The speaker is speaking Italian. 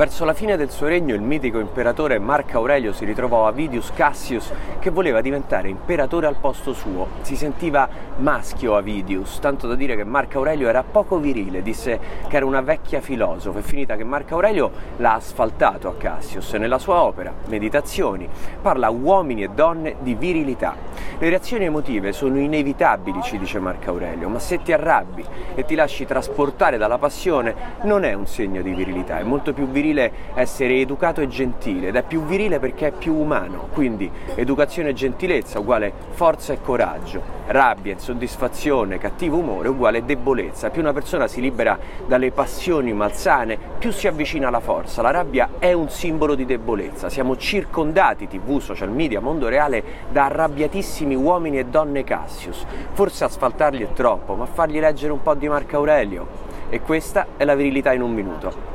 Verso la fine del suo regno il mitico imperatore Marco Aurelio si ritrovò a Vidius Cassius che voleva diventare imperatore al posto suo. Si sentiva maschio a Vidius, tanto da dire che Marco Aurelio era poco virile, disse che era una vecchia filosofa. È finita che Marco Aurelio l'ha asfaltato a Cassius nella sua opera Meditazioni. Parla a uomini e donne di virilità. Le reazioni emotive sono inevitabili, ci dice Marco Aurelio, ma se ti arrabbi e ti lasci trasportare dalla passione non è un segno di virilità, è molto più virile essere educato e gentile ed è più virile perché è più umano, quindi educazione e gentilezza uguale forza e coraggio, rabbia, insoddisfazione, cattivo umore uguale debolezza, più una persona si libera dalle passioni malsane, più si avvicina alla forza, la rabbia è un simbolo di debolezza, siamo circondati, tv, social media, mondo reale, da arrabbiatissimi uomini e donne Cassius, forse asfaltarli è troppo, ma fargli leggere un po' di Marco Aurelio. E questa è la virilità in un minuto.